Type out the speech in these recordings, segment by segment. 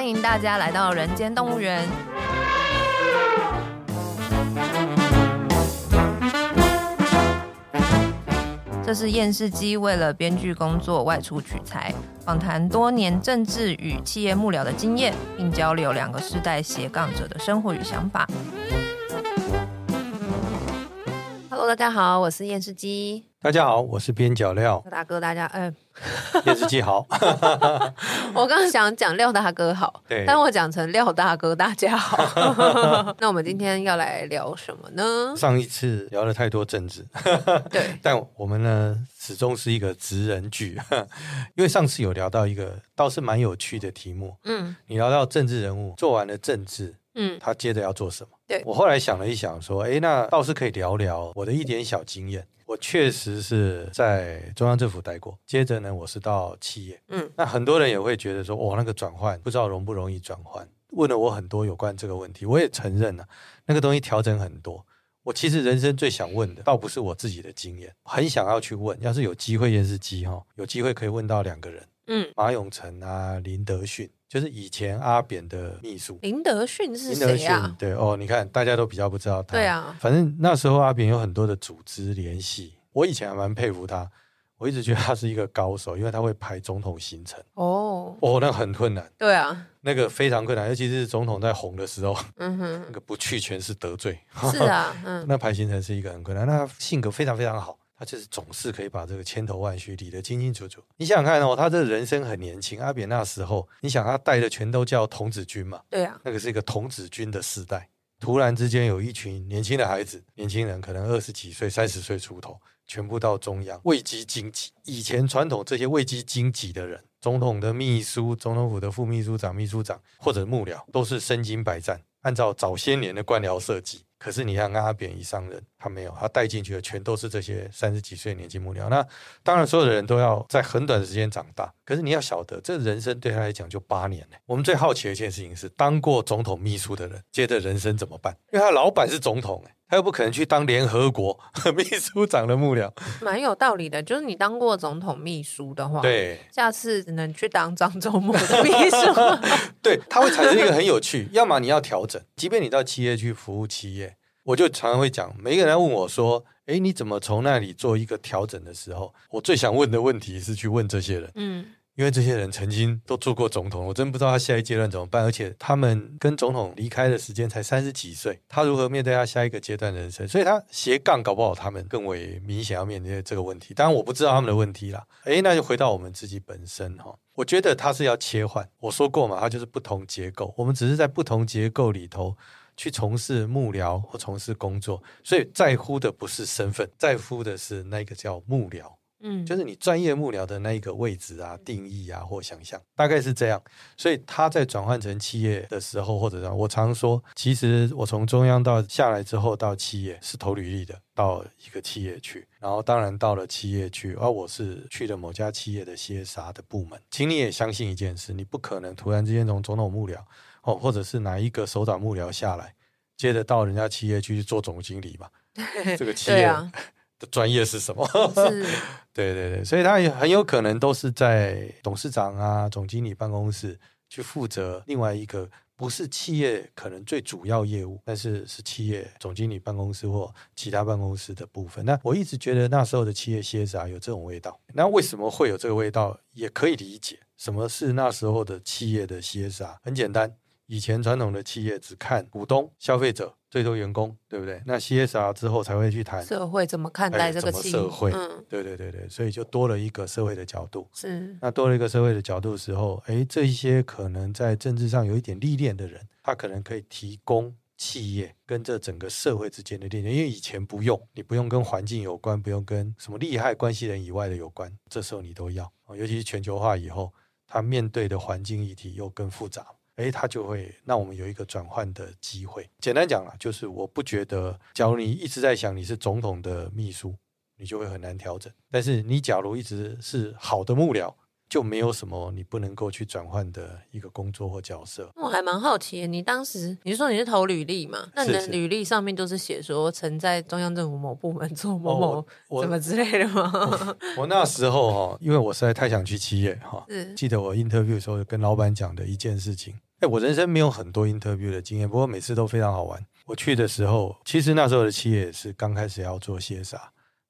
欢迎大家来到人间动物园。这是厌世姬为了编剧工作外出取材，访谈多年政治与企业幕僚的经验，并交流两个世代斜杠者的生活与想法。Hello，大家好，我是厌世姬。大家好，我是边角料大哥。大家，哎，电视机好。我刚刚想讲廖大哥好，对，但我讲成廖大哥大家好。那我们今天要来聊什么呢？上一次聊了太多政治，对，但我们呢始终是一个职人剧，因为上次有聊到一个倒是蛮有趣的题目，嗯，你聊到政治人物做完了政治，嗯，他接着要做什么？对，我后来想了一想，说，哎，那倒是可以聊聊我的一点小经验。我确实是在中央政府待过，接着呢，我是到企业。嗯，那很多人也会觉得说，哦，那个转换不知道容不容易转换。问了我很多有关这个问题，我也承认了，那个东西调整很多。我其实人生最想问的，倒不是我自己的经验，很想要去问。要是有机会，电视机哈，有机会可以问到两个人，嗯，马永成啊，林德训。就是以前阿扁的秘书林德训是谁啊？对哦，你看大家都比较不知道他。对啊，反正那时候阿扁有很多的组织联系，我以前还蛮佩服他，我一直觉得他是一个高手，因为他会排总统行程。哦哦，那很困难。对啊，那个非常困难，尤其是总统在红的时候，嗯哼，那个不去全是得罪。是啊，嗯，那排行程是一个很困难。那他性格非常非常好。他就是总是可以把这个千头万绪理得清清楚楚。你想想看哦，他这人生很年轻。阿扁那时候，你想他带的全都叫童子军嘛？对啊，那个是一个童子军的时代。突然之间有一群年轻的孩子，年轻人可能二十几岁、三十岁出头，全部到中央位阶经济。以前传统这些位阶经济的人，总统的秘书、总统府的副秘书长、秘书长或者幕僚，都是身经百战，按照早些年的官僚设计。可是你看阿扁一上人，他没有，他带进去的全都是这些三十几岁年轻幕僚。那当然，所有的人都要在很短的时间长大。可是你要晓得，这人生对他来讲就八年呢。我们最好奇的一件事情是，当过总统秘书的人，接着人生怎么办？因为他老板是总统哎。他又不可能去当联合国 秘书长的幕僚，蛮有道理的。就是你当过总统秘书的话，对，下次只能去当张忠谋的秘书。对，他会产生一个很有趣，要么你要调整，即便你到企业去服务企业，我就常常会讲，每一个人问我说：“哎，你怎么从那里做一个调整的时候？”我最想问的问题是去问这些人，嗯。因为这些人曾经都做过总统，我真不知道他下一阶段怎么办。而且他们跟总统离开的时间才三十几岁，他如何面对他下一个阶段的人生？所以他斜杠搞不好，他们更为明显要面对这个问题。当然我不知道他们的问题啦。诶，那就回到我们自己本身哈。我觉得他是要切换。我说过嘛，他就是不同结构。我们只是在不同结构里头去从事幕僚或从事工作，所以在乎的不是身份，在乎的是那个叫幕僚。嗯，就是你专业幕僚的那一个位置啊、定义啊或想象，大概是这样。所以他在转换成企业的时候，或者让我常说，其实我从中央到下来之后到企业是投履历的，到一个企业去，然后当然到了企业去，而我是去了某家企业的 CSR 的部门。请你也相信一件事，你不可能突然之间从总统幕僚哦，或者是哪一个首长幕僚下来，接着到人家企业去做总经理嘛？这个企业。的专业是什么？是，对对对，所以他也很有可能都是在董事长啊、总经理办公室去负责另外一个不是企业可能最主要业务，但是是企业总经理办公室或其他办公室的部分。那我一直觉得那时候的企业 CSR 有这种味道。那为什么会有这个味道？也可以理解，什么是那时候的企业的 CSR？很简单。以前传统的企业只看股东、消费者，最多员工，对不对？那 CSR 之后才会去谈社会怎么看待这个企业，社会，嗯，对对对对，所以就多了一个社会的角度。是，那多了一个社会的角度的时候，哎，这一些可能在政治上有一点历练的人，他可能可以提供企业跟这整个社会之间的历练，因为以前不用，你不用跟环境有关，不用跟什么利害关系人以外的有关，这时候你都要。尤其是全球化以后，他面对的环境议题又更复杂。诶，他就会让我们有一个转换的机会。简单讲啊，就是我不觉得，假如你一直在想你是总统的秘书，你就会很难调整。但是你假如一直是好的幕僚，就没有什么你不能够去转换的一个工作或角色。我还蛮好奇，你当时你是说你是投履历嘛？那你的履历上面都是写说曾在中央政府某部门做某某什么之类的吗？哦、我，我那时候哈，因为我实在太想去企业哈，是记得我 interview 的时候跟老板讲的一件事情。哎，我人生没有很多 interview 的经验，不过每次都非常好玩。我去的时候，其实那时候的企业也是刚开始要做 CSR，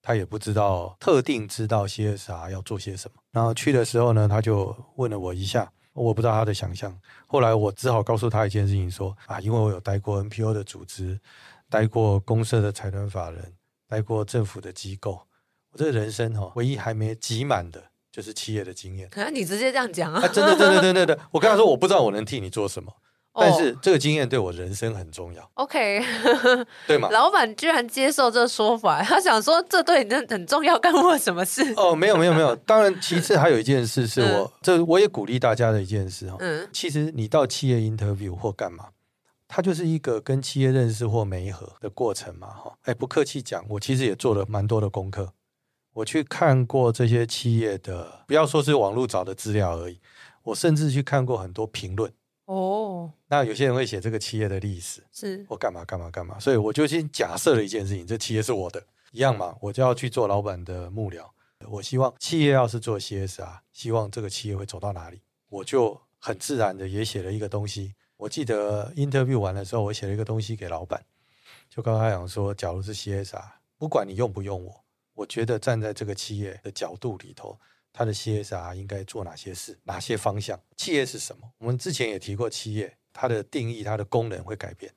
他也不知道特定知道 CSR 要做些什么。然后去的时候呢，他就问了我一下，我不知道他的想象。后来我只好告诉他一件事情说，啊，因为我有待过 NPO 的组织，待过公社的财团法人，待过政府的机构，我这人生哈，唯一还没挤满的。就是企业的经验，可能你直接这样讲啊，啊？真的，真的，真的，真的。我跟他说，我不知道我能替你做什么，哦、但是这个经验对我人生很重要。OK，对吗？老板居然接受这个说法，他想说这对你很重要，干我什么事？哦，没有，没有，没有。当然，其次还有一件事是我，嗯、这我也鼓励大家的一件事哈。嗯，其实你到企业 interview 或干嘛，它就是一个跟企业认识或媒合的过程嘛。哈，哎，不客气讲，我其实也做了蛮多的功课。我去看过这些企业的，不要说是网络找的资料而已，我甚至去看过很多评论。哦，那有些人会写这个企业的历史，是我干嘛干嘛干嘛，所以我就先假设了一件事情，这企业是我的，一样嘛，我就要去做老板的幕僚。我希望企业要是做 CSR，希望这个企业会走到哪里，我就很自然的也写了一个东西。我记得 interview 完的时候，我写了一个东西给老板，就跟他讲说，假如是 CSR，不管你用不用我。我觉得站在这个企业的角度里头，它的 CSR 应该做哪些事，哪些方向？企业是什么？我们之前也提过，企业它的定义、它的功能会改变。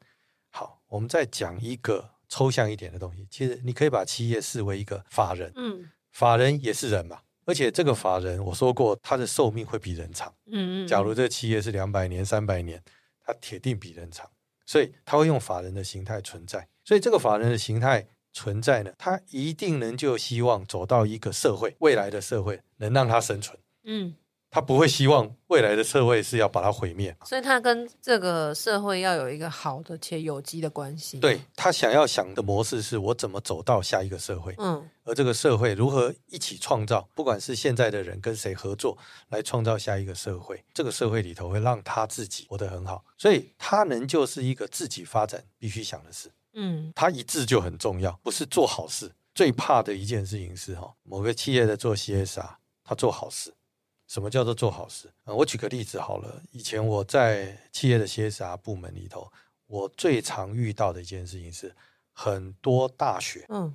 好，我们再讲一个抽象一点的东西。其实你可以把企业视为一个法人，嗯，法人也是人嘛。而且这个法人，我说过，它的寿命会比人长。嗯嗯。假如这个企业是两百年、三百年，它铁定比人长，所以它会用法人的形态存在。所以这个法人的形态。存在呢，他一定能就希望走到一个社会，未来的社会能让他生存。嗯，他不会希望未来的社会是要把它毁灭，所以他跟这个社会要有一个好的且有机的关系。对，他想要想的模式是我怎么走到下一个社会，嗯，而这个社会如何一起创造，不管是现在的人跟谁合作来创造下一个社会，这个社会里头会让他自己活得很好，所以他能就是一个自己发展必须想的事。嗯，他一致就很重要，不是做好事。最怕的一件事情是哈，某个企业在做 CSR，他做好事。什么叫做做好事？嗯，我举个例子好了。以前我在企业的 CSR 部门里头，我最常遇到的一件事情是，很多大学，嗯，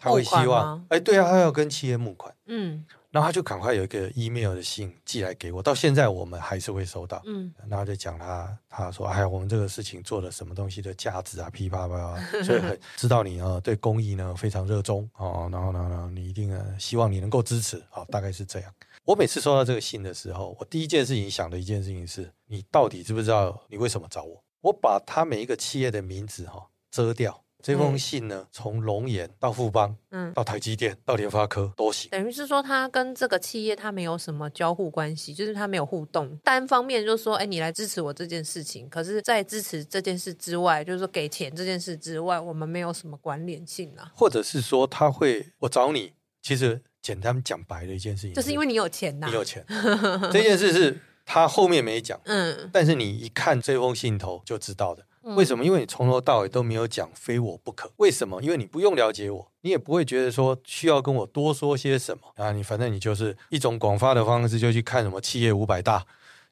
他会希望，哎，对啊，他要跟企业募款，嗯。然后他就赶快有一个 email 的信寄来给我，到现在我们还是会收到。嗯，然后就讲他，他说：“哎呀，我们这个事情做了什么东西的价值啊，噼啪啪，所以很 知道你啊对公益呢非常热衷哦，然后呢，你一定呢希望你能够支持哦，大概是这样。我每次收到这个信的时候，我第一件事情想的一件事情是，你到底知不知道你为什么找我？我把他每一个企业的名字哈遮掉。”这封信呢，从龙岩到富邦，嗯，到台积电，到联发科都行。等于是说，他跟这个企业他没有什么交互关系，就是他没有互动，单方面就是说，哎，你来支持我这件事情。可是，在支持这件事之外，就是说给钱这件事之外，我们没有什么关联性啊。或者是说，他会我找你，其实简单讲白的一件事情，就是因为你有钱呐，你有钱。这件事是他后面没讲，嗯，但是你一看这封信头就知道的。为什么？因为你从头到尾都没有讲非我不可。为什么？因为你不用了解我，你也不会觉得说需要跟我多说些什么啊。你反正你就是一种广发的方式，就去看什么企业五百大，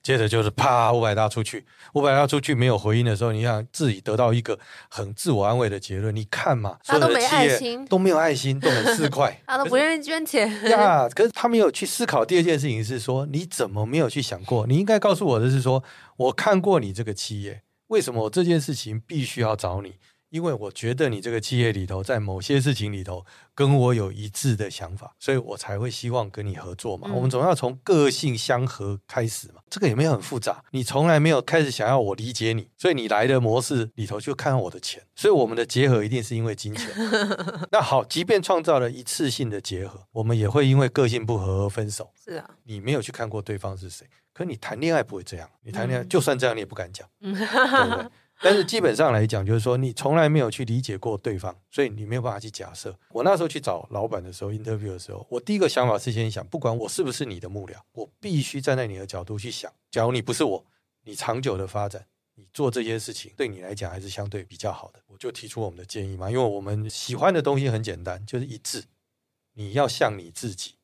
接着就是啪五百大出去，五百大出去没有回应的时候，你想自己得到一个很自我安慰的结论。你看嘛，他都没爱心，都没有爱心，都很市侩，他都不愿意捐钱呀。可是他没有去思考第二件事情是说，你怎么没有去想过？你应该告诉我的是说，我看过你这个企业。为什么我这件事情必须要找你？因为我觉得你这个企业里头，在某些事情里头跟我有一致的想法，所以我才会希望跟你合作嘛。嗯、我们总要从个性相合开始嘛。这个也没有很复杂，你从来没有开始想要我理解你，所以你来的模式里头就看我的钱，所以我们的结合一定是因为金钱。那好，即便创造了一次性的结合，我们也会因为个性不合而分手。是啊，你没有去看过对方是谁。可你谈恋爱不会这样，你谈恋爱就算这样，你也不敢讲，嗯、对不对？但是基本上来讲，就是说你从来没有去理解过对方，所以你没有办法去假设。我那时候去找老板的时候，interview 的时候，我第一个想法是先想，不管我是不是你的幕僚，我必须站在你的角度去想。假如你不是我，你长久的发展，你做这些事情对你来讲还是相对比较好的。我就提出我们的建议嘛，因为我们喜欢的东西很简单，就是一致。你要像你自己。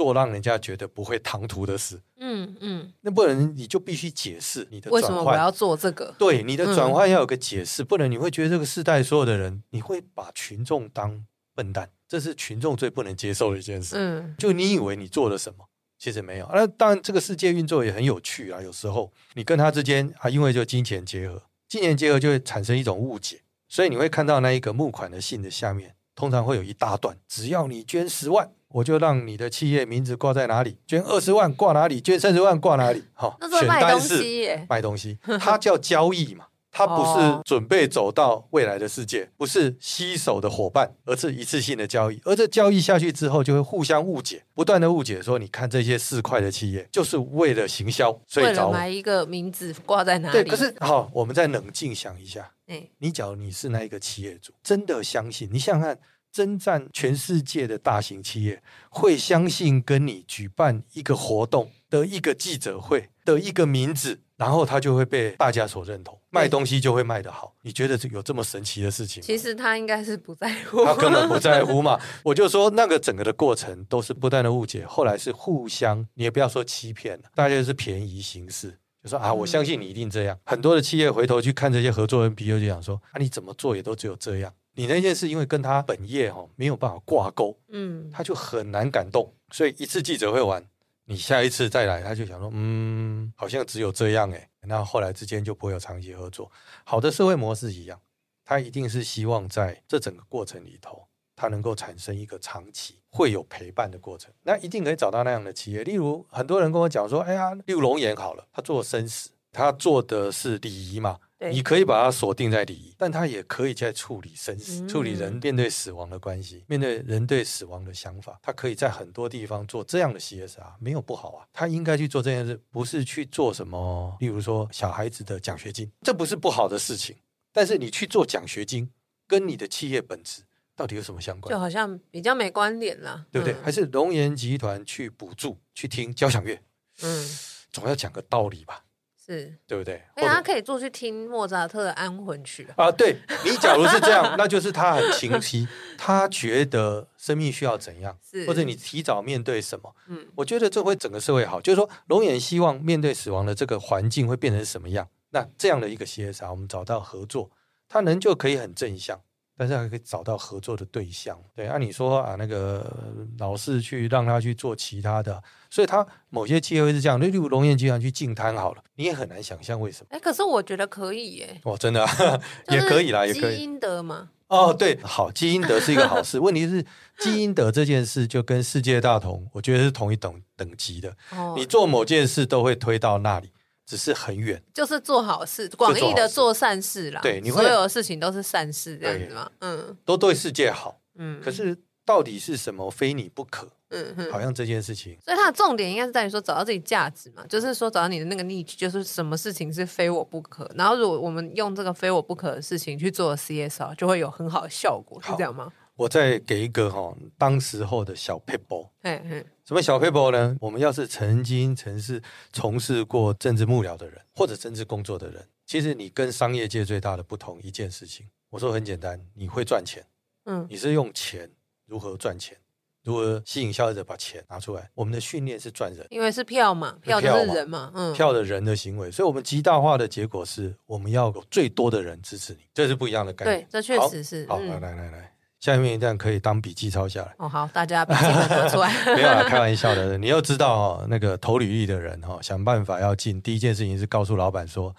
做让人家觉得不会唐突的事。嗯嗯，那不能你就必须解释你的转换，为什么我要做这个？对，你的转换要有个解释，嗯、不能你会觉得这个世代所有的人，你会把群众当笨蛋，这是群众最不能接受的一件事。嗯，就你以为你做了什么，其实没有。那当然，这个世界运作也很有趣啊。有时候你跟他之间啊，因为就金钱结合，金钱结合就会产生一种误解，所以你会看到那一个募款的信的下面，通常会有一大段，只要你捐十万。我就让你的企业名字挂在哪里，捐二十万挂哪里，捐三十万挂哪里。好，那是卖东西耶，卖东西，它叫交易嘛，它不是准备走到未来的世界，不是携手的伙伴，而是一次性的交易。而这交易下去之后，就会互相误解，不断的误解，说你看这些四块的企业，就是为了行销，所以为了买一个名字挂在哪里。对，可是好，我们再冷静想一下，哎，你假如你是那一个企业主，真的相信，你想想看。征战全世界的大型企业会相信跟你举办一个活动的一个记者会的一个名字，然后他就会被大家所认同，卖东西就会卖得好。你觉得有这么神奇的事情？其实他应该是不在乎，他根本不在乎嘛。我就说那个整个的过程都是不断的误解，后来是互相，你也不要说欺骗了，大家是便宜行事，就说啊，我相信你一定这样。很多的企业回头去看这些合作人，比如就讲说啊，你怎么做也都只有这样。你那件事因为跟他本业哈没有办法挂钩，嗯，他就很难感动，所以一次记者会完，你下一次再来，他就想说，嗯，好像只有这样诶。那后来之间就不会有长期合作。好的社会模式一样，他一定是希望在这整个过程里头，他能够产生一个长期会有陪伴的过程。那一定可以找到那样的企业，例如很多人跟我讲说，哎呀，例如龙岩好了，他做生死，他做的是礼仪嘛。你可以把它锁定在礼仪，但它也可以在处理生死、处理人面对死亡的关系、面对人对死亡的想法。它可以在很多地方做这样的 CSR，没有不好啊。他应该去做这件事，不是去做什么，例如说小孩子的奖学金，这不是不好的事情。但是你去做奖学金，跟你的企业本质到底有什么相关？就好像比较没关联了，对不对？还是龙岩集团去补助去听交响乐？嗯，总要讲个道理吧。是对不对？哎，他可以做去听莫扎特的安魂曲啊！对，你假如是这样，那就是他很清晰，他觉得生命需要怎样，是或者你提早面对什么？嗯，我觉得这会整个社会好。就是说，龙眼希望面对死亡的这个环境会变成什么样？那这样的一个 CSR，我们找到合作，他能就可以很正向。但是还可以找到合作的对象，对，按、啊、你说啊，那个老是去让他去做其他的，所以他某些企业会是这样，例如龙岩集团去净滩好了，你也很难想象为什么。哎，可是我觉得可以耶，哦，真的、啊、也可以啦，也可以。基因德嘛，哦，对，好，基因德是一个好事。问题是基因德这件事就跟世界大同，我觉得是同一等等级的。哦，你做某件事都会推到那里。只是很远，就是做好事，广义的做善事啦。对，你所有的事情都是善事这样子嘛。嗯，都对世界好。嗯，可是到底是什么非你不可？嗯哼，好像这件事情。所以它的重点应该是在于说找到自己价值嘛，就是说找到你的那个 niche，就是什么事情是非我不可。然后如果我们用这个非我不可的事情去做 CSR，就会有很好的效果，是这样吗？我再给一个哈，当时候的小撇步。嘿嘿，什么小撇步呢？我们要是曾经曾是从事过政治幕僚的人，或者政治工作的人，其实你跟商业界最大的不同一件事情，我说很简单，你会赚钱。嗯，你是用钱如何赚钱，如何吸引消费者把钱拿出来。我们的训练是赚人，因为是票嘛，票就是人嘛，嗯，票的人的行为，所以我们极大化的结果是我们要有最多的人支持你，这是不一样的概念。对，这确实是。好，好，来来来来。下面一段可以当笔记抄下来。哦，好，大家笔记拿出来。没有啦，开玩笑的。你要知道哦，那个投履历的人哈，想办法要进。第一件事情是告诉老板说，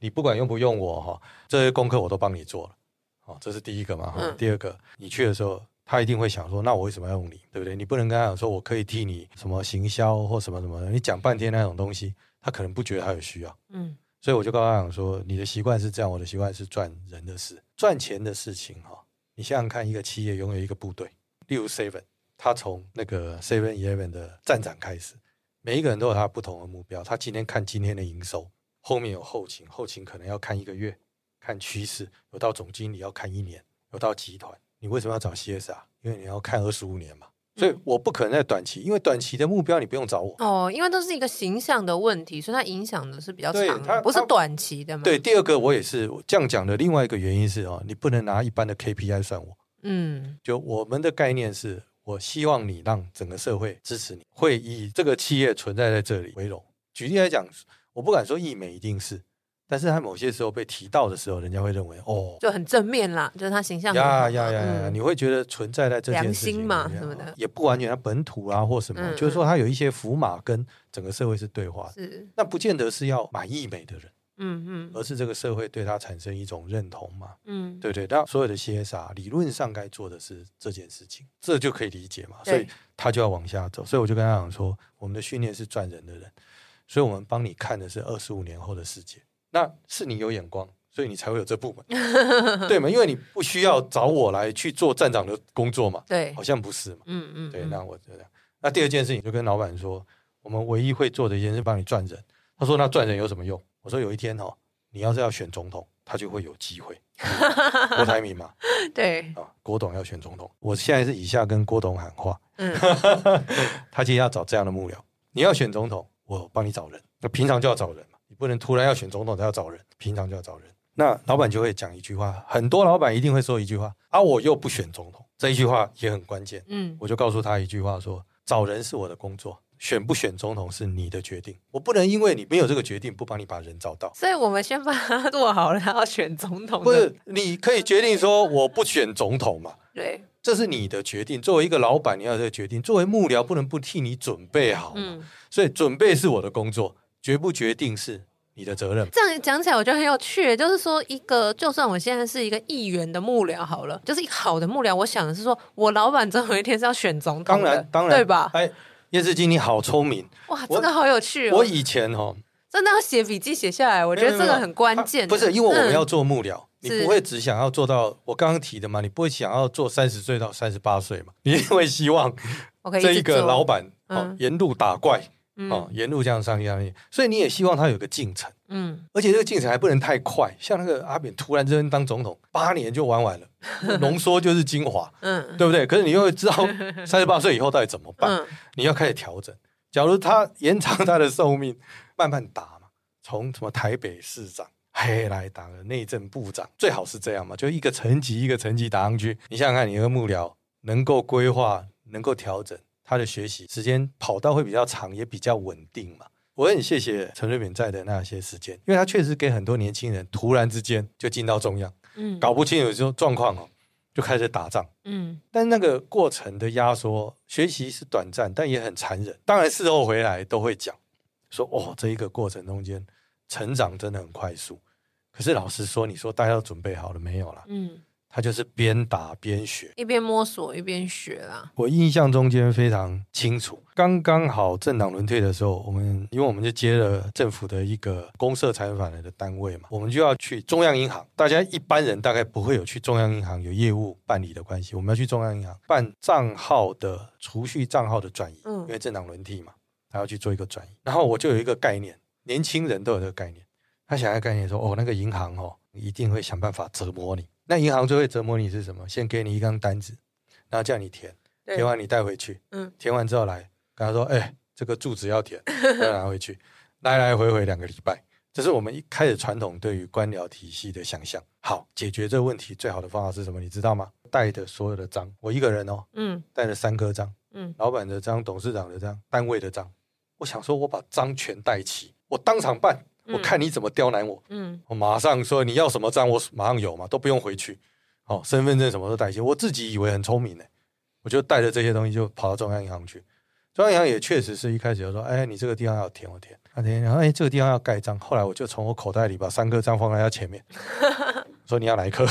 你不管用不用我哈，这些功课我都帮你做了。哦，这是第一个嘛。嗯。第二个，你去的时候，他一定会想说，那我为什么要用你？对不对？你不能跟他讲说，我可以替你什么行销或什么什么的。你讲半天那种东西，他可能不觉得他有需要。嗯。所以我就告诉他讲说，你的习惯是这样，我的习惯是赚人的事，赚钱的事情哈。你想想看，一个企业拥有一个部队，例如 Seven，他从那个 Seven Eleven 的站长开始，每一个人都有他不同的目标。他今天看今天的营收，后面有后勤，后勤可能要看一个月，看趋势，有到总经理要看一年，有到集团。你为什么要找 CS 啊因为你要看二十五年嘛。所以我不可能在短期，因为短期的目标你不用找我哦，因为都是一个形象的问题，所以它影响的是比较长的，不是短期的嘛。对，第二个我也是这样讲的。另外一个原因是哦，你不能拿一般的 KPI 算我。嗯，就我们的概念是，我希望你让整个社会支持你，会以这个企业存在在这里为荣。举例来讲，我不敢说易美一定是。但是他某些时候被提到的时候，人家会认为哦，就很正面啦，就是他形象呀呀呀，你会觉得存在在这件事情良心嘛什么的，也不完全他本土啊或什么，嗯、就是说他有一些符码跟整个社会是对话的，是。那不见得是要买意美的人，嗯嗯，而是这个社会对他产生一种认同嘛，嗯，对对，那所有的 CSR 理论上该做的是这件事情，这就可以理解嘛，所以他就要往下走，所以我就跟他讲说，我们的训练是赚人的人，所以我们帮你看的是二十五年后的世界。那是你有眼光，所以你才会有这部门，对吗？因为你不需要找我来去做站长的工作嘛，对，好像不是嘛，嗯嗯，对。那我觉得，那第二件事情就跟老板说，我们唯一会做的一件事帮你赚人。他说：“那赚人有什么用？”我说：“有一天哦，你要是要选总统，他就会有机会。郭台铭嘛，对啊，郭董要选总统，我现在是以下跟郭董喊话，嗯，他今天要找这样的幕僚，你要选总统，我帮你找人，那平常就要找人。”不能突然要选总统才要找人，平常就要找人。那老板就会讲一句话，很多老板一定会说一句话啊，我又不选总统，这一句话也很关键。嗯，我就告诉他一句话说，说找人是我的工作，选不选总统是你的决定，我不能因为你没有这个决定，不帮你把人找到。所以我们先把他做好了，要选总统。不是，你可以决定说我不选总统嘛？对，这是你的决定。作为一个老板，你要这个决定。作为幕僚，不能不替你准备好。嗯，所以准备是我的工作，决不决定是。你的责任。这样讲起来，我觉得很有趣。就是说，一个就算我现在是一个议员的幕僚好了，就是一个好的幕僚。我想的是说，我老板总有一天是要选总统的，当然，当然，对吧？哎，叶志金，你好聪明哇！这个好有趣哦。我以前哦，真的要写笔记写下来，我觉得这个很关键。不是因为我们要做幕僚，你不会只想要做到我刚刚提的嘛？你不会想要做三十岁到三十八岁嘛？你会希望这一个老板哦，沿路打怪。哦，沿路这样上去上去，所以你也希望他有个进程，嗯，而且这个进程还不能太快，像那个阿扁突然之间当总统，八年就玩完了，浓缩就是精华，嗯，对不对？可是你又会知道 三十八岁以后到底怎么办？嗯、你要开始调整。假如他延长他的寿命，慢慢打嘛，从什么台北市长，嘿，来打个内政部长，最好是这样嘛，就一个层级一个层级打上去。你想想看，你一个幕僚能够规划，能够调整。他的学习时间跑道会比较长，也比较稳定嘛。我很谢谢陈瑞敏在的那些时间，因为他确实给很多年轻人突然之间就进到中央，嗯，搞不清楚这种状况哦，就开始打仗，嗯。但那个过程的压缩，学习是短暂，但也很残忍。当然事后回来都会讲，说哦，这一个过程中间成长真的很快速。可是老实说，你说大家都准备好了没有啦？嗯。他就是边打边学，一边摸索一边学啦。我印象中间非常清楚，刚刚好政党轮退的时候，我们因为我们就接了政府的一个公社财产的单位嘛，我们就要去中央银行。大家一般人大概不会有去中央银行有业务办理的关系，我们要去中央银行办账号的储蓄账号的转移，嗯，因为政党轮替嘛，他要去做一个转移。然后我就有一个概念，年轻人都有这个概念，他想要概念说，哦，那个银行哦，一定会想办法折磨你。那银行最会折磨你是什么？先给你一张单子，然后叫你填，填完你带回去，嗯，填完之后来跟他说：“哎、欸，这个住址要填，要拿回去。”来来回回两个礼拜，这是我们一开始传统对于官僚体系的想象。好，解决这个问题最好的方法是什么？你知道吗？带的所有的章，我一个人哦，嗯，带了三颗章，嗯，老板的章、董事长的章、单位的章。我想说，我把章全带齐，我当场办。我看你怎么刁难我，嗯，我马上说你要什么章，我马上有嘛，都不用回去，哦，身份证什么都带些。我自己以为很聪明呢，我就带着这些东西就跑到中央银行去。中央银行也确实是一开始就说，哎，你这个地方要填，我填，他填，然后哎，这个地方要盖章。后来我就从我口袋里把三颗章放在他前面，说你要哪一颗？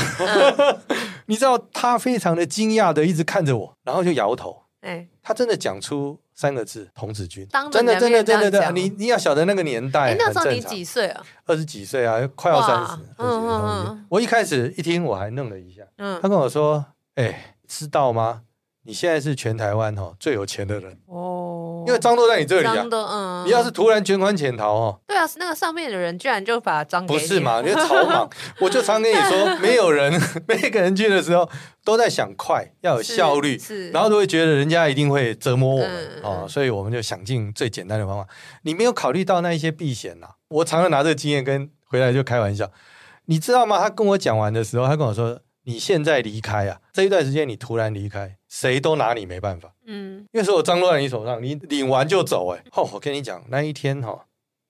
你知道他非常的惊讶的一直看着我，然后就摇头，哎，他真的讲出。三个字，童子军，真的真的真的真的，你你要晓得那个年代，那时候你几岁啊？二十几岁啊，快要三十。嗯嗯嗯。我一开始一听，我还愣了一下。嗯。他跟我说：“哎，知道吗？你现在是全台湾哦最有钱的人哦，因为章都在你这里啊。嗯。你要是突然卷款潜逃哦，对啊，那个上面的人居然就把章给你。不是嘛？你草莽，我就常跟你说，没有人，每个人去的时候。都在想快，要有效率，然后都会觉得人家一定会折磨我们啊、嗯哦，所以我们就想尽最简单的方法。你没有考虑到那一些避险呐、啊？我常常拿这个经验跟回来就开玩笑，你知道吗？他跟我讲完的时候，他跟我说：“你现在离开啊，这一段时间你突然离开，谁都拿你没办法。嗯，因为所有账落在你手上，你领完就走。哎，哦，我跟你讲，那一天哈，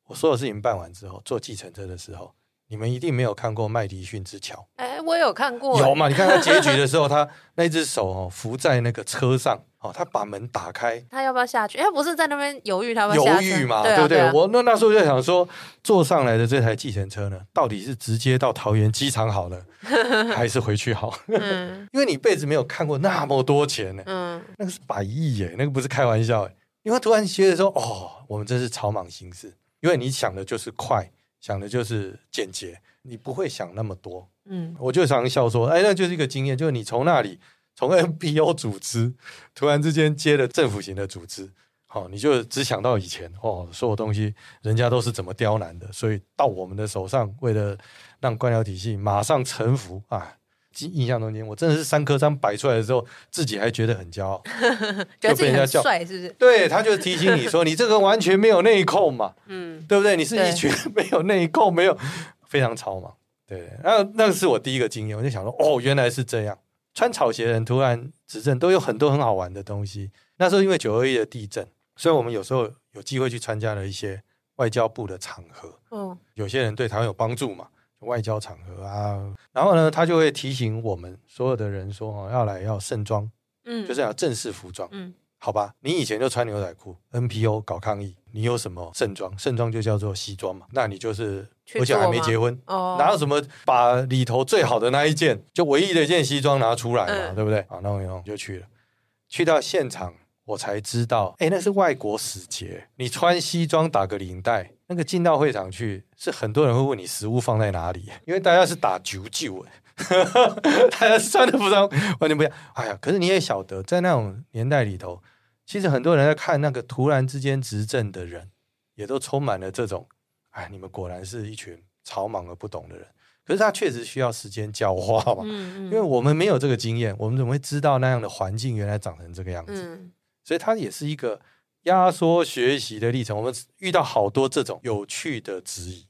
我所有事情办完之后，坐计程车的时候。你们一定没有看过麦迪逊之桥，哎，我有看过。有嘛？你看他结局的时候，他那只手哦扶在那个车上，哦，他把门打开，他要不要下去？他不是在那边犹豫，他要犹豫嘛，对不对？我那那时候就想说，坐上来的这台计程车呢，到底是直接到桃园机场好了，还是回去好？嗯，因为你一辈子没有看过那么多钱呢，嗯，那个是百亿耶，那个不是开玩笑哎。你会突然觉得说，哦，我们真是草莽行事，因为你想的就是快。想的就是简洁，你不会想那么多。嗯，我就常笑说，哎，那就是一个经验，就是你从那里从 NPO 组织突然之间接了政府型的组织，好，你就只想到以前哦，所有东西人家都是怎么刁难的，所以到我们的手上，为了让官僚体系马上臣服啊。印象中间，我真的是三颗章摆出来的时候，自己还觉得很骄傲，就被人家叫帅，是不是？对，他就提醒你说，你这个完全没有内控嘛，嗯，对不对？你是一群 没有内控，没有非常超嘛，对。那那个是我第一个经验，我就想说，哦，原来是这样。穿草鞋的人突然执政，都有很多很好玩的东西。那时候因为九二一的地震，所以我们有时候有机会去参加了一些外交部的场合，嗯，有些人对台湾有帮助嘛。外交场合啊，然后呢，他就会提醒我们所有的人说：“哦，要来要盛装，嗯，就是要正式服装，嗯，好吧？你以前就穿牛仔裤，NPO 搞抗议，你有什么盛装？盛装就叫做西装嘛。那你就是，而且还没结婚，哦，哪有什么把里头最好的那一件，就唯一的一件西装拿出来嘛，嗯，对不对？啊，那我用就去了，去到现场。”我才知道，哎，那是外国使节。你穿西装打个领带，那个进到会场去，是很多人会问你食物放在哪里，因为大家是打九九，大家穿的服装完全不一样。哎呀，可是你也晓得，在那种年代里头，其实很多人在看那个突然之间执政的人，也都充满了这种，哎，你们果然是一群草莽而不懂的人。可是他确实需要时间教化嘛，嗯嗯，因为我们没有这个经验，我们怎么会知道那样的环境原来长成这个样子？嗯所以他也是一个压缩学习的历程。我们遇到好多这种有趣的质疑，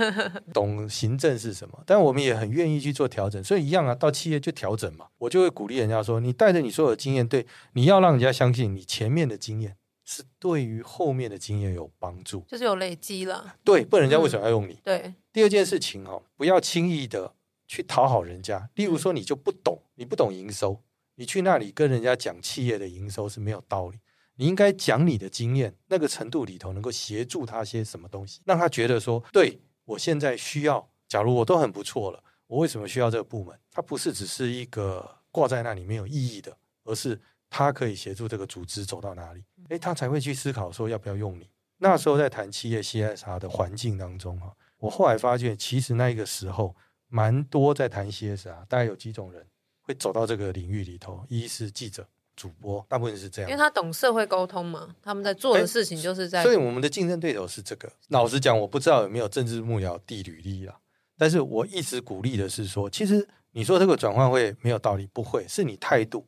懂行政是什么，但我们也很愿意去做调整。所以一样啊，到企业就调整嘛。我就会鼓励人家说：“你带着你所有的经验，对，你要让人家相信你前面的经验是对于后面的经验有帮助，就是有累积了。”对，不然人家为什么要用你？嗯、对。第二件事情哦，不要轻易的去讨好人家。例如说，你就不懂，你不懂营收。你去那里跟人家讲企业的营收是没有道理，你应该讲你的经验，那个程度里头能够协助他些什么东西，让他觉得说，对，我现在需要，假如我都很不错了，我为什么需要这个部门？它不是只是一个挂在那里没有意义的，而是它可以协助这个组织走到哪里，诶，他才会去思考说要不要用你。那时候在谈企业 CSR 的环境当中哈，我后来发现，其实那个时候蛮多在谈 CSR，大概有几种人。会走到这个领域里头，一是记者、主播，大部分是这样，因为他懂社会沟通嘛，他们在做的事情就是在。所以我们的竞争对手是这个。老实讲，我不知道有没有政治幕僚递履历了，但是我一直鼓励的是说，其实你说这个转换会没有道理，不会，是你态度，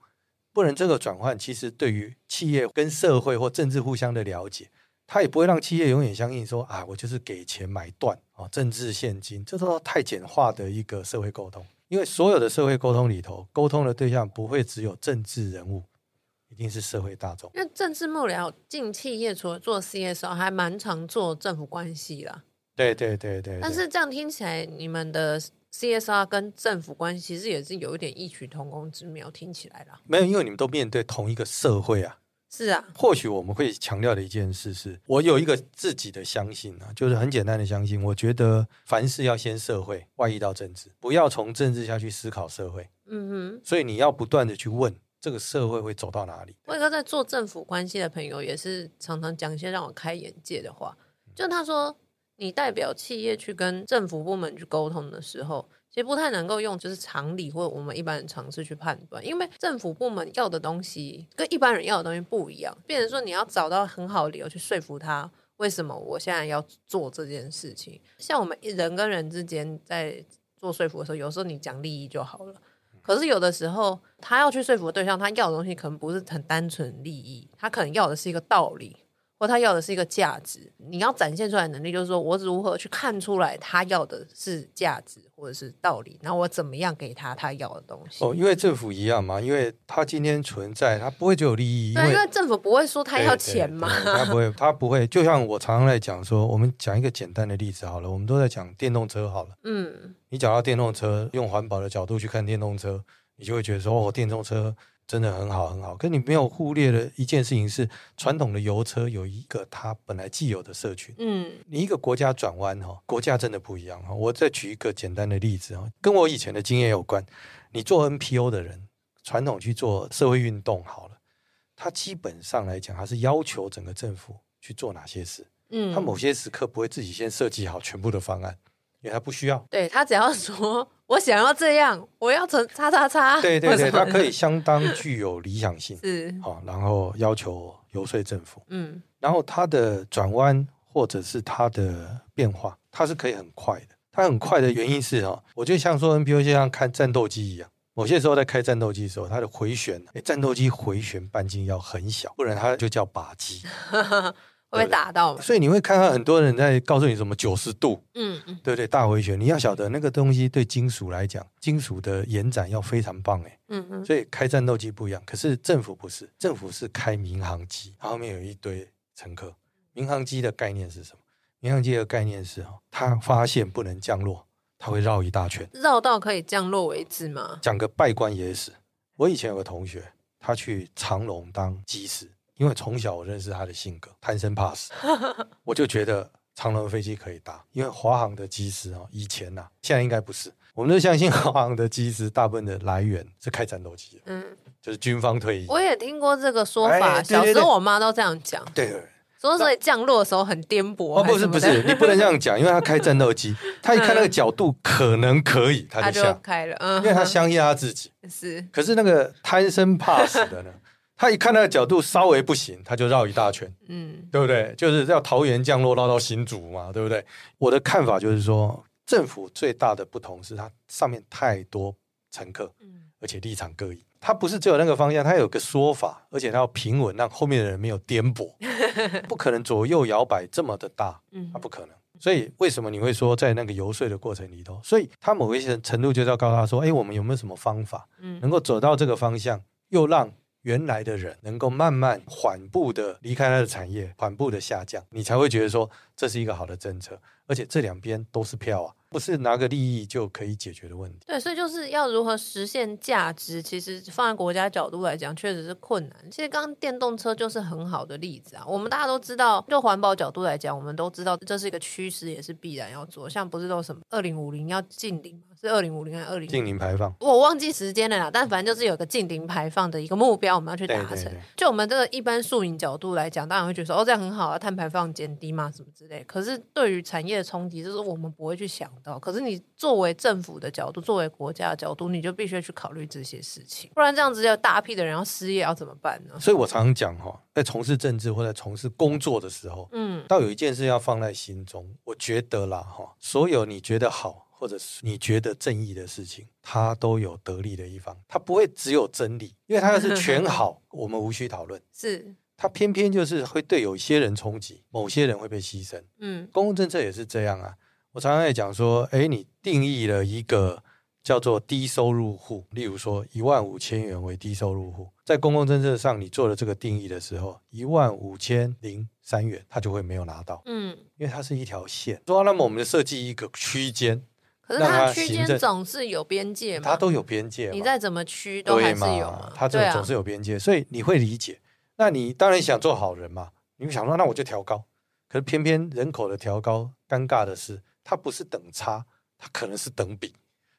不然这个转换其实对于企业跟社会或政治互相的了解，他也不会让企业永远相信说啊，我就是给钱买断啊，政治现金，这都太简化的一个社会沟通。因为所有的社会沟通里头，沟通的对象不会只有政治人物，一定是社会大众。因为政治幕僚进企业，除了做 CSR，还蛮常做政府关系啦。对对对对。但是这样听起来，你们的 CSR 跟政府关系其实也是有一点异曲同工之妙，听起来啦。没有，因为你们都面对同一个社会啊。是啊，或许我们会强调的一件事是，我有一个自己的相信啊，就是很简单的相信。我觉得凡事要先社会，外溢到政治，不要从政治下去思考社会。嗯哼，所以你要不断的去问这个社会会走到哪里。我一个在做政府关系的朋友，也是常常讲一些让我开眼界的话，就他说，你代表企业去跟政府部门去沟通的时候。其实不太能够用就是常理或我们一般人常识去判断，因为政府部门要的东西跟一般人要的东西不一样，变成说你要找到很好的理由去说服他，为什么我现在要做这件事情。像我们人跟人之间在做说服的时候，有时候你讲利益就好了，可是有的时候他要去说服的对象，他要的东西可能不是很单纯利益，他可能要的是一个道理。或他要的是一个价值。你要展现出来的能力，就是说我如何去看出来他要的是价值或者是道理，然后我怎么样给他他要的东西。哦，因为政府一样嘛，因为他今天存在，他不会只有利益。对，因为政府不会说他要钱嘛，他不会，他不会。就像我常常在讲说，我们讲一个简单的例子好了，我们都在讲电动车好了。嗯，你讲到电动车，用环保的角度去看电动车，你就会觉得说，哦，电动车。真的很好，很好。可你没有忽略的一件事情是，传统的油车有一个它本来既有的社群。嗯，你一个国家转弯哈，国家真的不一样哈。我再举一个简单的例子哈，跟我以前的经验有关。你做 NPO 的人，传统去做社会运动好了，他基本上来讲，他是要求整个政府去做哪些事。嗯，他某些时刻不会自己先设计好全部的方案。因为他不需要，对，他只要说我想要这样，我要成叉叉叉，对对对，他可以相当具有理想性，是好，然后要求游说政府，嗯，然后他的转弯或者是他的变化，他是可以很快的。他很快的原因是哈，我就像说 NPO 就像开战斗机一样，某些时候在开战斗机的时候，它的回旋，战斗机回旋半径要很小，不然它就叫靶机。会打到，所以你会看到很多人在告诉你什么九十度，嗯嗯，对不对？大回旋，你要晓得那个东西对金属来讲，金属的延展要非常棒哎，嗯嗯。所以开战斗机不一样，可是政府不是，政府是开民航机，后面有一堆乘客。民航机的概念是什么？民航机的概念是哈，他发现不能降落，他会绕一大圈，绕到可以降落为止吗？讲个稗官野史，我以前有个同学，他去长隆当机师。因为从小我认识他的性格，贪生怕死，我就觉得长龙飞机可以搭。因为华航的机师哦，以前呐、啊，现在应该不是，我们都相信华航的机师大部分的来源是开战斗机，嗯，就是军方退役。我也听过这个说法，哎、小时候我妈都这样讲。对对，说所以降落的时候很颠簸。哦，不是不是，你不能这样讲，因为他开战斗机，他一看那个角度可能可以，他就，他就开了，嗯，因为他相信他自己是。可是那个贪生怕死的呢？他一看那个角度稍微不行，他就绕一大圈，嗯，对不对？就是要桃园降落绕到新竹嘛，对不对？我的看法就是说，政府最大的不同是它上面太多乘客，嗯，而且立场各异。它不是只有那个方向，它有个说法，而且它要平稳，让后面的人没有颠簸，不可能左右摇摆这么的大，嗯，它不可能。所以为什么你会说在那个游说的过程里头，所以他某一些程度就是要告诉他说，哎，我们有没有什么方法，嗯，能够走到这个方向，又让。原来的人能够慢慢缓步的离开他的产业，缓步的下降，你才会觉得说这是一个好的政策，而且这两边都是票啊。不是拿个利益就可以解决的问题。对，所以就是要如何实现价值，其实放在国家角度来讲，确实是困难。其实刚刚电动车就是很好的例子啊。我们大家都知道，就环保角度来讲，我们都知道这是一个趋势，也是必然要做。像不是都什么二零五零要禁零吗？是二零五零还是二零？净零排放？我忘记时间了啦。但反正就是有个净零排放的一个目标，我们要去达成。对对对。就我们这个一般宿营角度来讲，当然会觉得说，哦，这样很好啊，碳排放减低嘛，什么之类。可是对于产业的冲击，就是我们不会去想到。可是你。作为政府的角度，作为国家的角度，你就必须去考虑这些事情，不然这样子要大批的人要失业，要怎么办呢？所以我常常讲哈，在从事政治或者从事工作的时候，嗯，倒有一件事要放在心中。我觉得啦哈，所有你觉得好或者是你觉得正义的事情，它都有得利的一方，它不会只有真理，因为它要是全好，我们无需讨论。是，他偏偏就是会对有些人冲击，某些人会被牺牲。嗯，公共政策也是这样啊。我常常在讲说，哎，你定义了一个叫做低收入户，例如说一万五千元为低收入户，在公共政策上你做了这个定义的时候，一万五千零三元他就会没有拿到，嗯，因为它是一条线。说那么我们就设计一个区间，可是它区间总是有边界嘛，它都有边界，你再怎么区都还是有嘛，它这总是有边界，所以你会理解。那你当然想做好人嘛，你会想说那我就调高，可是偏偏人口的调高，尴尬的是。它不是等差，它可能是等比，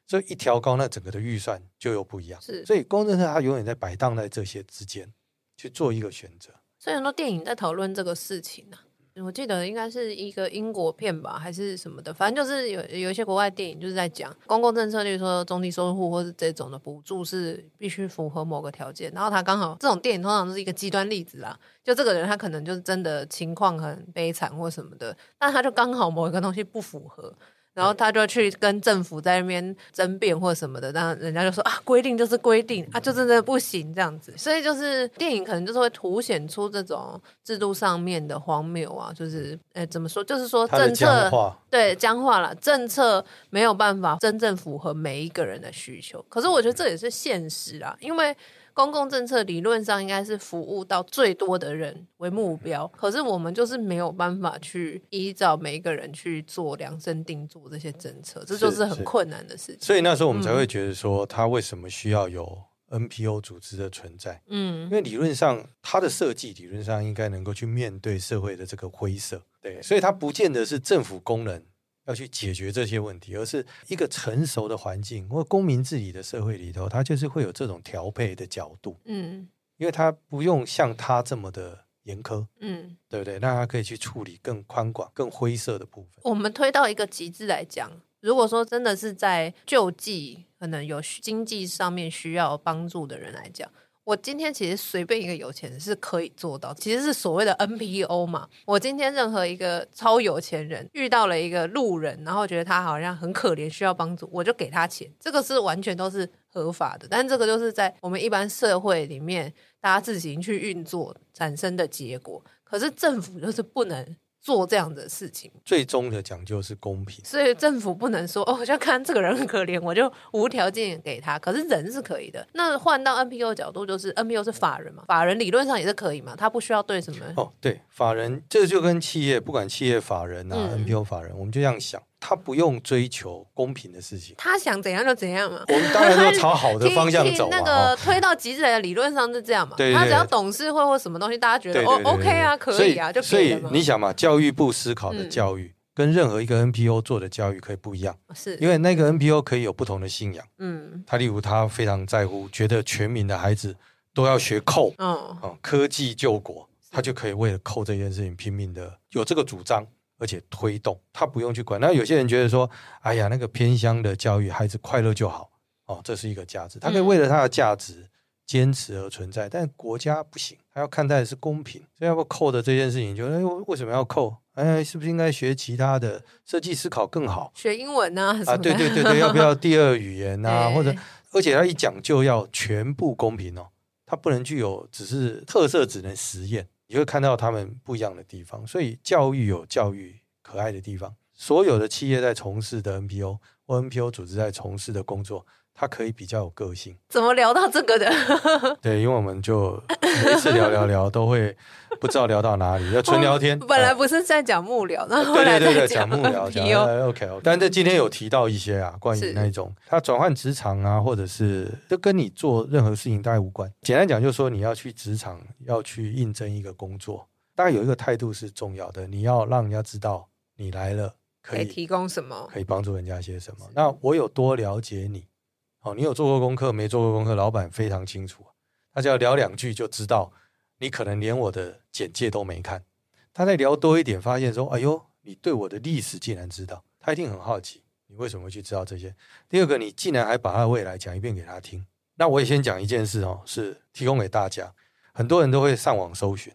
所以一调高，那整个的预算就又不一样。是，所以公共政策它永远在摆荡在这些之间去做一个选择。所以很多电影在讨论这个事情呢、啊，我记得应该是一个英国片吧，还是什么的，反正就是有有一些国外电影就是在讲公共政策，例如说中低收入户或是这种的补助是必须符合某个条件，然后他刚好这种电影通常都是一个极端例子啦。就这个人，他可能就是真的情况很悲惨或什么的，但他就刚好某一个东西不符合，然后他就去跟政府在那边争辩或什么的，然后人家就说啊，规定就是规定啊，就真的不行这样子。所以就是电影可能就是会凸显出这种制度上面的荒谬啊，就是诶怎么说，就是说政策对僵化了，政策没有办法真正符合每一个人的需求。可是我觉得这也是现实啦，因为。公共政策理论上应该是服务到最多的人为目标，可是我们就是没有办法去依照每一个人去做量身定做这些政策，这就是很困难的事情。所以那时候我们才会觉得说，他为什么需要有 NPO 组织的存在？嗯，因为理论上它的设计理论上应该能够去面对社会的这个灰色，对，所以它不见得是政府功能。要去解决这些问题，而是一个成熟的环境或公民治理的社会里头，它就是会有这种调配的角度。嗯，因为它不用像它这么的严苛，嗯，对不对？那它可以去处理更宽广、更灰色的部分。我们推到一个极致来讲，如果说真的是在救济，可能有经济上面需要帮助的人来讲。我今天其实随便一个有钱人是可以做到，其实是所谓的 NPO 嘛。我今天任何一个超有钱人遇到了一个路人，然后觉得他好像很可怜，需要帮助，我就给他钱，这个是完全都是合法的。但这个就是在我们一般社会里面，大家自行去运作产生的结果。可是政府就是不能。做这样的事情，最终的讲究是公平，所以政府不能说哦，就看这个人很可怜，我就无条件给他。可是人是可以的。那换到 NPO 的角度，就是 NPO 是法人嘛，法人理论上也是可以嘛，他不需要对什么哦，对，法人这就跟企业，不管企业法人啊、嗯、NPO 法人，我们就这样想。他不用追求公平的事情，他想怎样就怎样嘛。我们当然要朝好的方向走、啊、那个推到极致的理论上是这样嘛？对，对，对，他只要董事会或什么东西，大家觉得哦 OK 啊，可以啊，以就可以了。所以你想嘛，教育部思考的教育、嗯、跟任何一个 NPO 做的教育可以不一样，是因为那个 NPO 可以有不同的信仰。嗯，他例如他非常在乎，觉得全民的孩子都要学哦、科技救国，他就可以为了 Code 这件事情拼命的有这个主张。而且推动他不用去管，那有些人觉得说，哎呀，那个偏乡的教育，孩子快乐就好哦，这是一个价值，他可以为了他的价值坚持而存在。嗯、但国家不行，他要看待的是公平，所以要不扣的这件事情就，就哎，为什么要扣？哎，是不是应该学其他的设计思考更好？学英文呢？啊，对对对对，要不要第二语言啊？或者，而且他一讲就要全部公平哦，他不能具有只是特色，只能实验。你会看到他们不一样的地方，所以教育有教育可爱的地方。所有的企业在从事的 NPO 或 NPO 组织在从事的工作，它可以比较有个性。怎么聊到这个的？对，因为我们就每次聊聊聊都会不知道聊到哪里，要纯聊天。本来不是在讲幕僚，那、呃、后来在讲幕僚，讲 OK OK。但是今天有提到一些啊，关于那种他转换职场啊，或者是就跟你做任何事情大概无关。简单讲，就是说你要去职场要去应征一个工作，大概有一个态度是重要的，你要让人家知道你来了可以，可以提供什么，可以帮助人家些什么。那我有多了解你？哦，你有做过功课没做过功课？老板非常清楚，他只要聊两句就知道，你可能连我的简介都没看。他再聊多一点，发现说：“哎呦，你对我的历史竟然知道。”他一定很好奇，你为什么会去知道这些？第二个，你竟然还把他的未来讲一遍给他听。那我也先讲一件事哦，是提供给大家，很多人都会上网搜寻。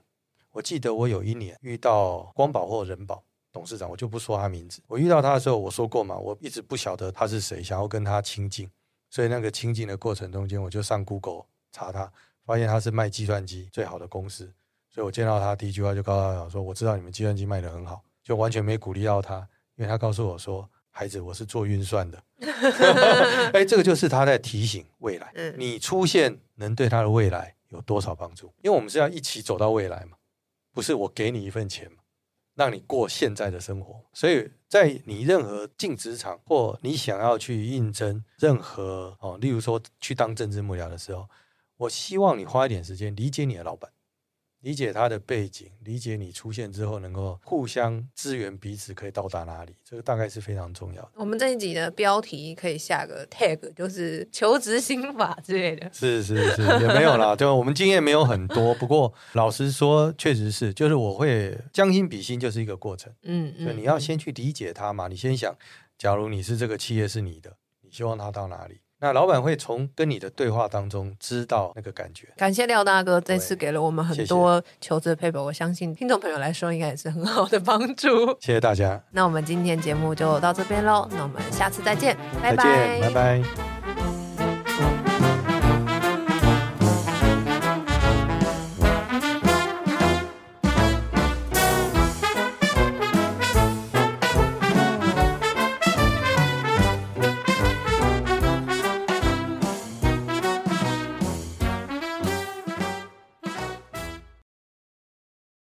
我记得我有一年遇到光宝或人保董事长，我就不说他名字。我遇到他的时候，我说过嘛，我一直不晓得他是谁，想要跟他亲近。所以那个清静的过程中间，我就上 Google 查他，发现他是卖计算机最好的公司。所以我见到他第一句话就告诉他说：“我知道你们计算机卖得很好。”就完全没鼓励到他，因为他告诉我说：“孩子，我是做运算的。”哎，这个就是他在提醒未来，你出现能对他的未来有多少帮助？因为我们是要一起走到未来嘛，不是我给你一份钱嘛。让你过现在的生活，所以在你任何进职场或你想要去应征任何哦，例如说去当政治幕僚的时候，我希望你花一点时间理解你的老板。理解他的背景，理解你出现之后能够互相支援彼此，可以到达哪里，这个大概是非常重要的。我们这一集的标题可以下个 tag，就是求职心法之类的。是是是，也没有啦，对，我们经验没有很多，不过老实说，确实是，就是我会将心比心，就是一个过程。嗯嗯，所以你要先去理解他嘛，你先想，假如你是这个企业是你的，你希望他到哪里？那老板会从跟你的对话当中知道那个感觉。感谢廖大哥这次给了我们很多求职的 paper，我相信听众朋友来说应该也是很好的帮助。谢谢大家。那我们今天节目就到这边喽，那我们下次再见，拜拜，拜拜。